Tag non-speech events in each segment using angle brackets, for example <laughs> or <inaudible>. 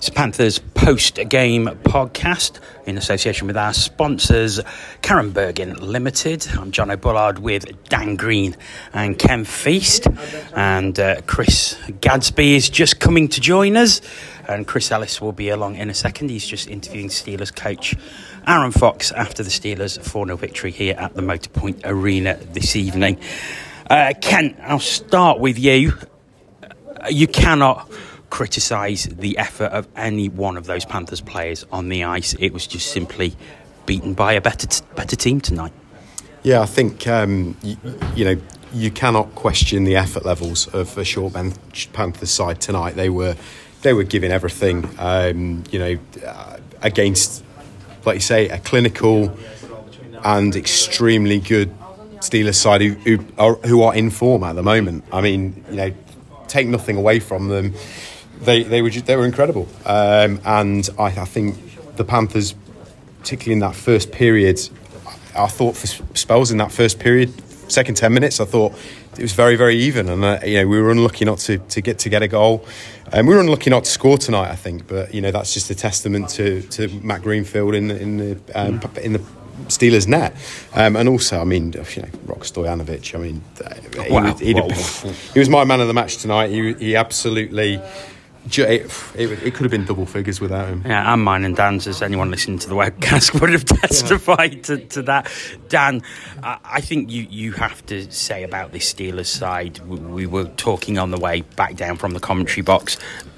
It's Panthers post game podcast in association with our sponsors, Karen Bergen Limited. I'm John O'Bullard with Dan Green and Ken Feast. And uh, Chris Gadsby is just coming to join us. And Chris Ellis will be along in a second. He's just interviewing Steelers coach Aaron Fox after the Steelers 4 0 victory here at the Motorpoint Arena this evening. Uh, Ken, I'll start with you. You cannot criticise the effort of any one of those Panthers players on the ice. It was just simply beaten by a better t- better team tonight. Yeah, I think um, you, you, know you cannot question the effort levels of a short bench Panthers side tonight. They were they were giving everything. Um, you know, uh, against like you say, a clinical and extremely good Steelers side who, who are, who are in form at the moment. I mean, you know, take nothing away from them they they were they were incredible, um, and I, I, think the Panthers, particularly in that first period, I thought for spells in that first period, second ten minutes, I thought it was very very even, and uh, you know we were unlucky not to, to get to get a goal, and um, we were unlucky not to score tonight. I think, but you know that's just a testament to, to Matt Greenfield in the in the um, mm. in the Steelers net. Um, and also, I mean, you know, Rok Stojanovic, I mean, wow. he, he, was my man of the match tonight. He, he absolutely it, it, it, could have been double figures without him. Yeah, and mine and Dan's, as anyone listening to the webcast <laughs> would have testified yeah. to, to, that. Dan, I think you, you have to say about this Steelers side, we, we were talking on the way back down from the commentary box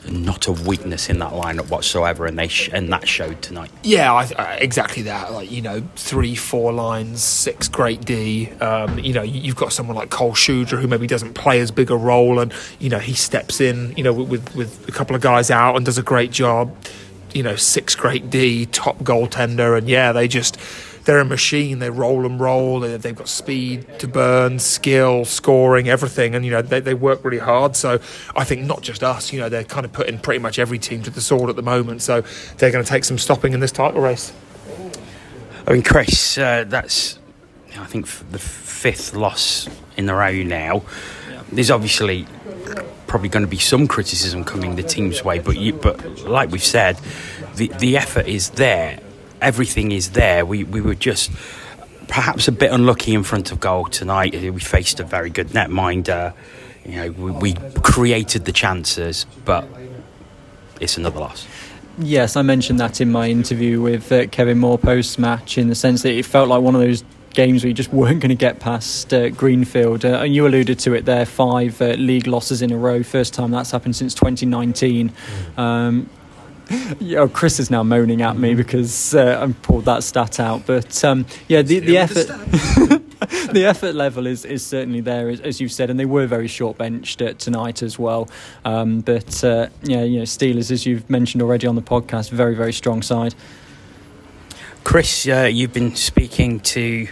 not a weakness in that lineup whatsoever, and they sh- and that showed tonight. Yeah, I, uh, exactly that. Like you know, three, four lines, six great D. Um, you know, you've got someone like Cole Shudra who maybe doesn't play as big a role, and you know he steps in, you know, with with a couple of guys out and does a great job. You know, six great D, top goaltender, and yeah, they just they're a machine. They roll and roll. They've got speed to burn, skill, scoring, everything, and you know they, they work really hard. So I think not just us. You know they're kind of putting pretty much every team to the sword at the moment. So they're going to take some stopping in this title race. I mean, Chris, uh, that's I think the fifth loss in a row now. There's obviously probably going to be some criticism coming the team's way, but you, but like we've said, the the effort is there everything is there. We we were just perhaps a bit unlucky in front of goal tonight. We faced a very good netminder. You know, we, we created the chances, but it's another loss. Yes, I mentioned that in my interview with uh, Kevin Moore post match, in the sense that it felt like one of those games where you just weren't going to get past uh, Greenfield. Uh, and you alluded to it there five uh, league losses in a row, first time that's happened since 2019. Mm. Um, <laughs> yeah, Chris is now moaning at me because uh, I pulled that stat out. But um, yeah, the, the effort, the <laughs> effort level is, is certainly there, as, as you've said, and they were very short benched tonight as well. Um, but uh, yeah, you know, Steelers, as you've mentioned already on the podcast, very very strong side. Chris, uh, you've been speaking to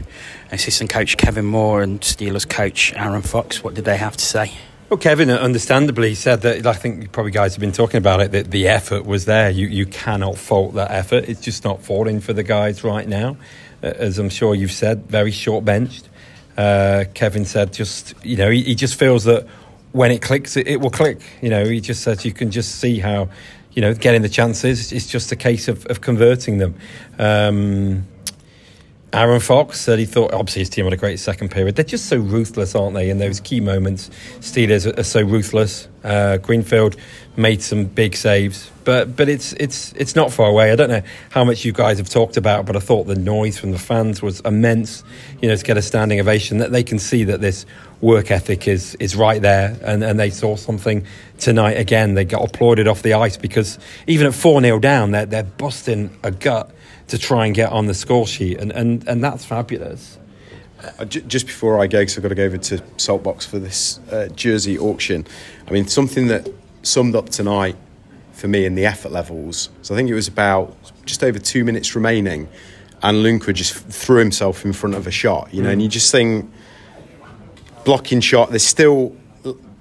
assistant coach Kevin Moore and Steelers coach Aaron Fox. What did they have to say? Well, Kevin understandably said that I think probably guys have been talking about it that the effort was there. You you cannot fault that effort. It's just not falling for the guys right now, uh, as I'm sure you've said. Very short benched. Uh, Kevin said just you know he, he, just feels that when it clicks, it, it, will click. You know he just says you can just see how you know getting the chances. It's just a case of, of converting them. Um, Aaron Fox said he thought, obviously, his team had a great second period. They're just so ruthless, aren't they, in those key moments? Steelers are so ruthless. Uh, Greenfield made some big saves, but but it's it's it's not far away. I don't know how much you guys have talked about, but I thought the noise from the fans was immense. You know, to get a standing ovation, that they can see that this work ethic is is right there, and, and they saw something tonight again. They got applauded off the ice because even at four 0 down, they're they're busting a gut to try and get on the score sheet, and, and, and that's fabulous. Uh, just before I go, because I've got to go over to Saltbox for this uh, jersey auction. I mean, something that summed up tonight for me in the effort levels. So I think it was about just over two minutes remaining, and Lundqvist just threw himself in front of a shot. You know, mm. and you just think blocking shot. There's still,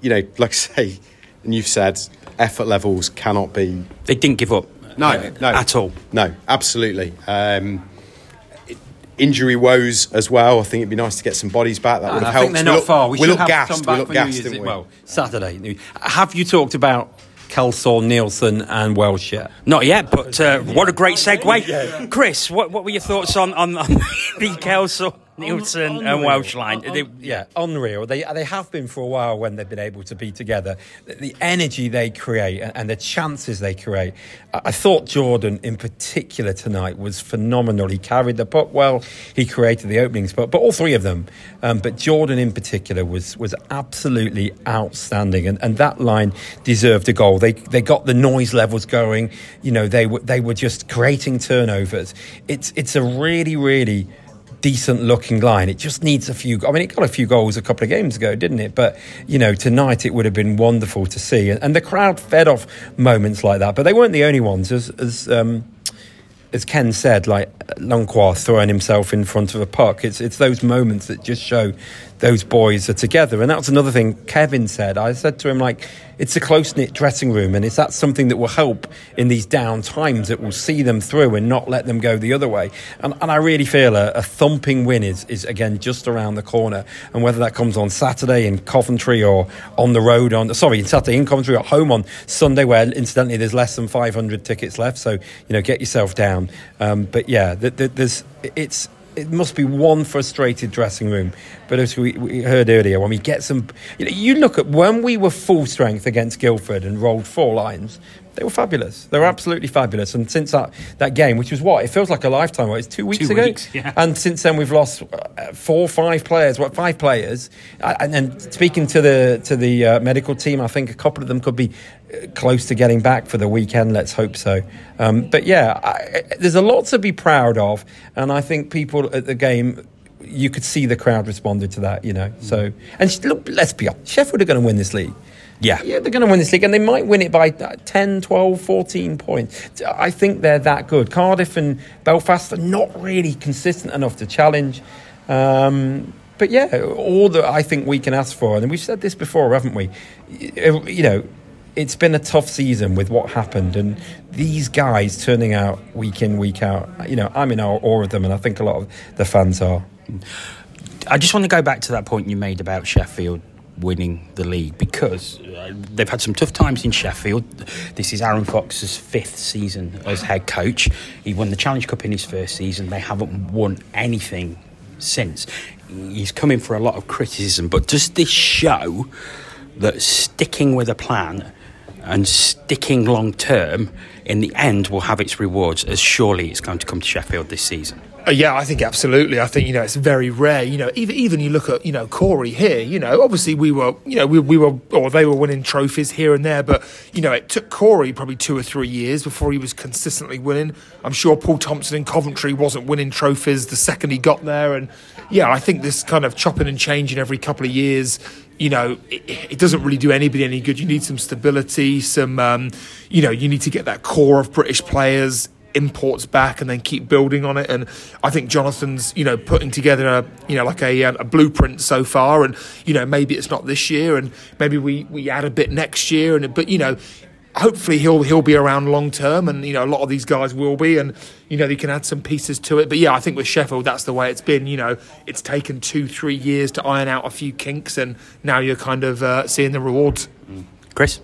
you know, like I say, and you've said effort levels cannot be. They didn't give up. No, no, at all. No, absolutely. Um, injury woes as well. I think it'd be nice to get some bodies back. That would have helped. they're not we far. We, we should have gassed. some back we for gassed, New Year's. we? Well, Saturday. Have you talked about Kelsall, Nielsen, and Welsh yet? Not yet, but uh, what a great segue. Chris, what, what were your thoughts on, on, on <laughs> the Nielsen and Welsh line. they, yeah, unreal. They they have been for a while when they've been able to be together. The, the energy they create and, and, the chances they create. I, I, thought Jordan in particular tonight was phenomenal. He carried the puck well. He created the openings, but but all three of them. Um, but Jordan in particular was was absolutely outstanding, and, and that line deserved a goal. They they got the noise levels going. You know they were they were just creating turnovers. It's it's a really really decent looking line. It just needs a few. I mean, it got a few goals a couple of games ago, didn't it? But you know, tonight it would have been wonderful to see, and the crowd fed off moments like that. But they weren't the only ones, as as. Um, as Ken said, like Lacroix throwing himself in front of a puck, it's it's those moments that just show those boys are together. And that's another thing Kevin said. I said to him, like, it's a close knit dressing room, and is that something that will help in these down times that will see them through and not let them go the other way? And, and I really feel a, a, thumping win is, is, again, just around the corner. And whether that comes on Saturday in Coventry or on the road on, sorry, Saturday in Coventry or home on Sunday, where incidentally there's less than 500 tickets left. So, you know, get yourself down. Um, but yeah, there's, it's, it must be one frustrated dressing room. But as we, we, heard earlier, when we get some, you know, you look at when we were full strength against Guildford and rolled four lines, they were fabulous. They were absolutely fabulous. And since that, that game, which was what it feels like a lifetime it's two weeks two ago. Weeks, yeah. And since then, we've lost uh, four, five players. What five players? Uh, and then speaking to the to the uh, medical team, I think a couple of them could be uh, close to getting back for the weekend. Let's hope so. Um, but yeah, I, there's a lot to be proud of, and I think people at the game you could see the crowd responded to that, you know. So, and look, let's be honest, Sheffield are going to win this league. Yeah. Yeah, they're going to win this league, and they might win it by 10, 12, 14 points. I think they're that good. Cardiff and Belfast are not really consistent enough to challenge. Um, but yeah, all that I think we can ask for, and we've said this before, haven't we? You know, it's been a tough season with what happened, and these guys turning out week in, week out. You know, I'm in awe of them, and I think a lot of the fans are. I just want to go back to that point you made about Sheffield winning the league because uh, they've had some tough times in Sheffield. This is Aaron Fox's fifth season as head coach. He won the Challenge Cup in his first season. They haven't won anything since. He's coming for a lot of criticism, but does this show that sticking with a plan and sticking long term in the end will have its rewards as surely it's going to come to Sheffield this season? Uh, yeah, I think absolutely. I think you know it's very rare. You know, even even you look at you know Corey here. You know, obviously we were you know we, we were or they were winning trophies here and there, but you know it took Corey probably two or three years before he was consistently winning. I'm sure Paul Thompson in Coventry wasn't winning trophies the second he got there, and yeah, I think this kind of chopping and changing every couple of years you know, it, it, doesn't really do anybody any good. You need some stability, some, um, you know, you need to get that core of British players imports back and then keep building on it. And I think Jonathan's, you know, putting together a, you know, like a, um, a blueprint so far. And you know, maybe it's not this year, and maybe we we add a bit next year. And but you know, hopefully he'll he'll be around long term, and you know, a lot of these guys will be, and you know, they can add some pieces to it. But yeah, I think with Sheffield, that's the way it's been. You know, it's taken two three years to iron out a few kinks, and now you're kind of uh, seeing the rewards. Chris.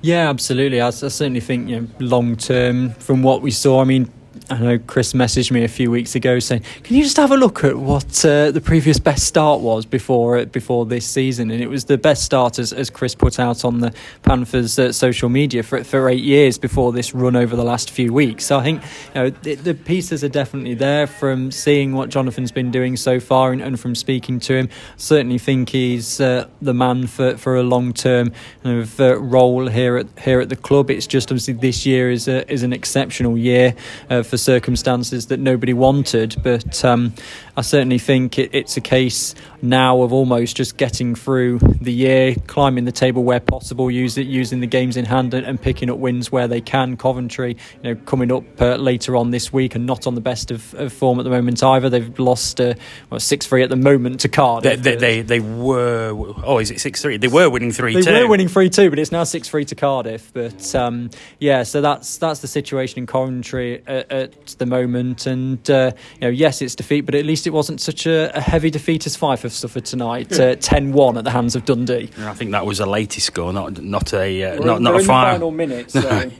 Yeah, absolutely. I, I certainly think you know, long term, from what we saw, I mean, I know Chris messaged me a few weeks ago saying, "Can you just have a look at what uh, the previous best start was before before this season?" And it was the best start as, as Chris put out on the Panthers' uh, social media for for eight years before this run over the last few weeks. So I think you know, the, the, pieces are definitely there from seeing what Jonathan's been doing so far and, and from speaking to him. Certainly think he's uh, the man for, for a long term kind of, uh, role here at here at the club. It's just obviously this year is a, is an exceptional year uh, for circumstances that nobody wanted. But um, I certainly think it, it's a case now of almost just getting through the year, climbing the table where possible, use it, using the games in hand and, and picking up wins where they can. Coventry, you know, coming up uh, later on this week and not on the best of, of form at the moment either. They've lost uh, well, six three at the moment to Cardiff. They, they, they, they, were oh is it six three? They were winning three. They were winning three two, but it's now six three to Cardiff. But um, yeah, so that's that's the situation in Coventry at, at the moment. And uh, you know, yes, it's defeat, but at least it wasn't such a, a heavy defeat as Fife have suffered tonight. Uh, 10-1 at the hands of Dundee. I think that was a latest score, not not a uh, We're not in- not we're a in the final. final minute, <laughs> so-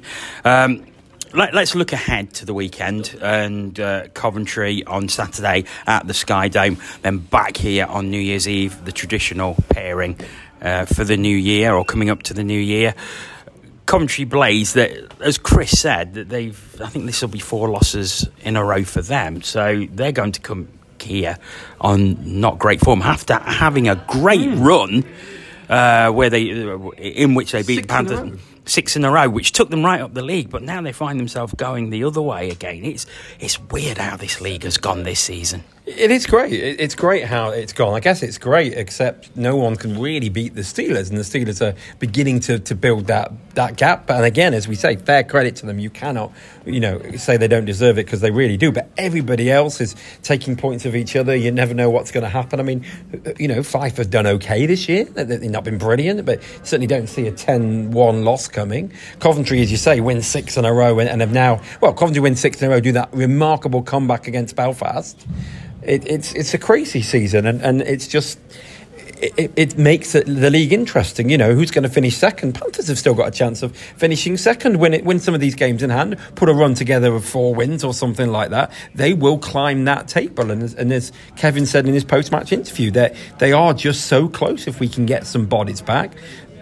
um, let, us look ahead to the weekend and uh, Coventry on Saturday at the Sky Dome, then back here on New Year's Eve, the traditional pairing uh, for the new year or coming up to the new year. Coventry Blaze, that as Chris said, that they've. I think this will be four losses in a row for them, so they're going to come here on not great form after having a great Hmm. run uh, where they in which they beat the Panthers six in a row, which took them right up the league. But now they find themselves going the other way again. It's it's weird how this league has gone this season. It is great. It's great how it's gone. I guess it's great, except no one can really beat the Steelers, and the Steelers are beginning to, to build that, that gap. And again, as we say, fair credit to them. You cannot, you know, say they don't deserve it because they really do. But everybody else is taking points of each other. You never know what's going to happen. I mean, you know, Fife have done okay this year. They- They've not been brilliant, but certainly don't see a 10-1 loss coming. Coventry, as you say, win six in a row and, and have now, well, Coventry win six in a row, do that remarkable comeback against Belfast it, it's it's a crazy season, and, and it's just it, it makes it, the league interesting. You know, who's going to finish second? Panthers have still got a chance of finishing second. Win it, win some of these games in hand, put a run together of four wins or something like that. They will climb that table. And as, and as Kevin said in his post-match interview, that they are just so close. If we can get some bodies back,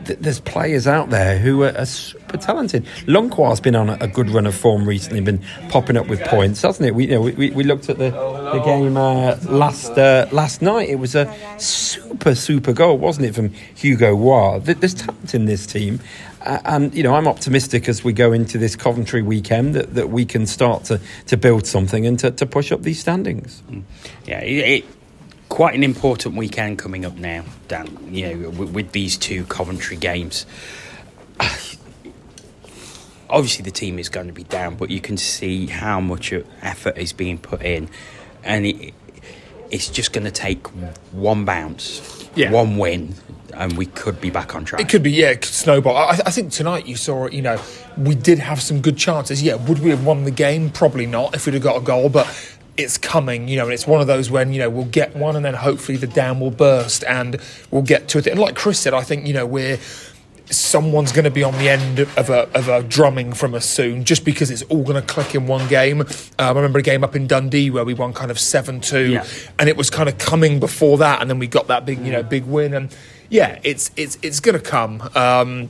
th- there's players out there who are, are super talented. Longquar's been on a, a good run of form recently, been popping up with points, hasn't it? We, you know, we, we looked at the, the game uh, last uh, last night. It was a super super goal, wasn't it, from Hugo War? Th- There's talent in this team. Uh, and you know, I'm optimistic as we go into this Coventry weekend that, that we can start to, to build something and to, to push up these standings. Yeah, it, it, quite an important weekend coming up now, Dan. You know, with, with these two Coventry games. <sighs> Obviously, the team is going to be down, but you can see how much effort is being put in, and it, it's just going to take one bounce, Yeah. one win, and we could be back on track. It could be, yeah, it could snowball. I, I think tonight you saw, you know, we did have some good chances. Yeah, would we have won the game? Probably not if we'd have got a goal, but it's coming, you know, and it's one of those when, you know, we'll get one and then hopefully the dam will burst and we'll get to it. And like Chris said, I think, you know, we're someone's going to be on the end of a, of a drumming from us soon just because it's all going to click in one game. Um, I remember a game up in Dundee where we won kind of 7 2 Yeah. and it was kind of coming before that and then we got that big, you know, big win. And yeah, it's, it's, it's going to come. Um,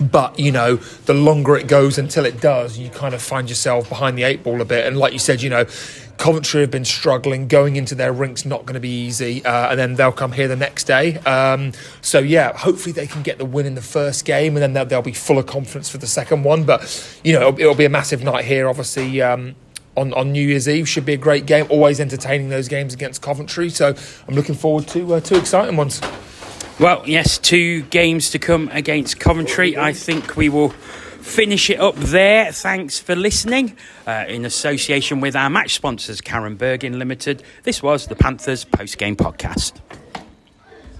but you know, the longer it goes until it does, you kind of find yourself behind the eight ball a bit. And like you said, you know, Coventry have been struggling going into their rinks, not going to be easy, uh, and then they'll come here the next day. Um, so yeah, hopefully they can get the win in the first game, and then they'll, they'll be full of confidence for the second one. But you know, it'll, it'll be a massive night here, obviously. Um, on, on New Year's Eve should be a great game. Always entertaining those games against Coventry, so I'm looking forward to uh, two exciting ones. Well, yes, two games to come against Coventry. I think we will finish it up there. Thanks for listening. Uh, in association with our match sponsors, Karen Bergin Limited, this was the Panthers post game podcast.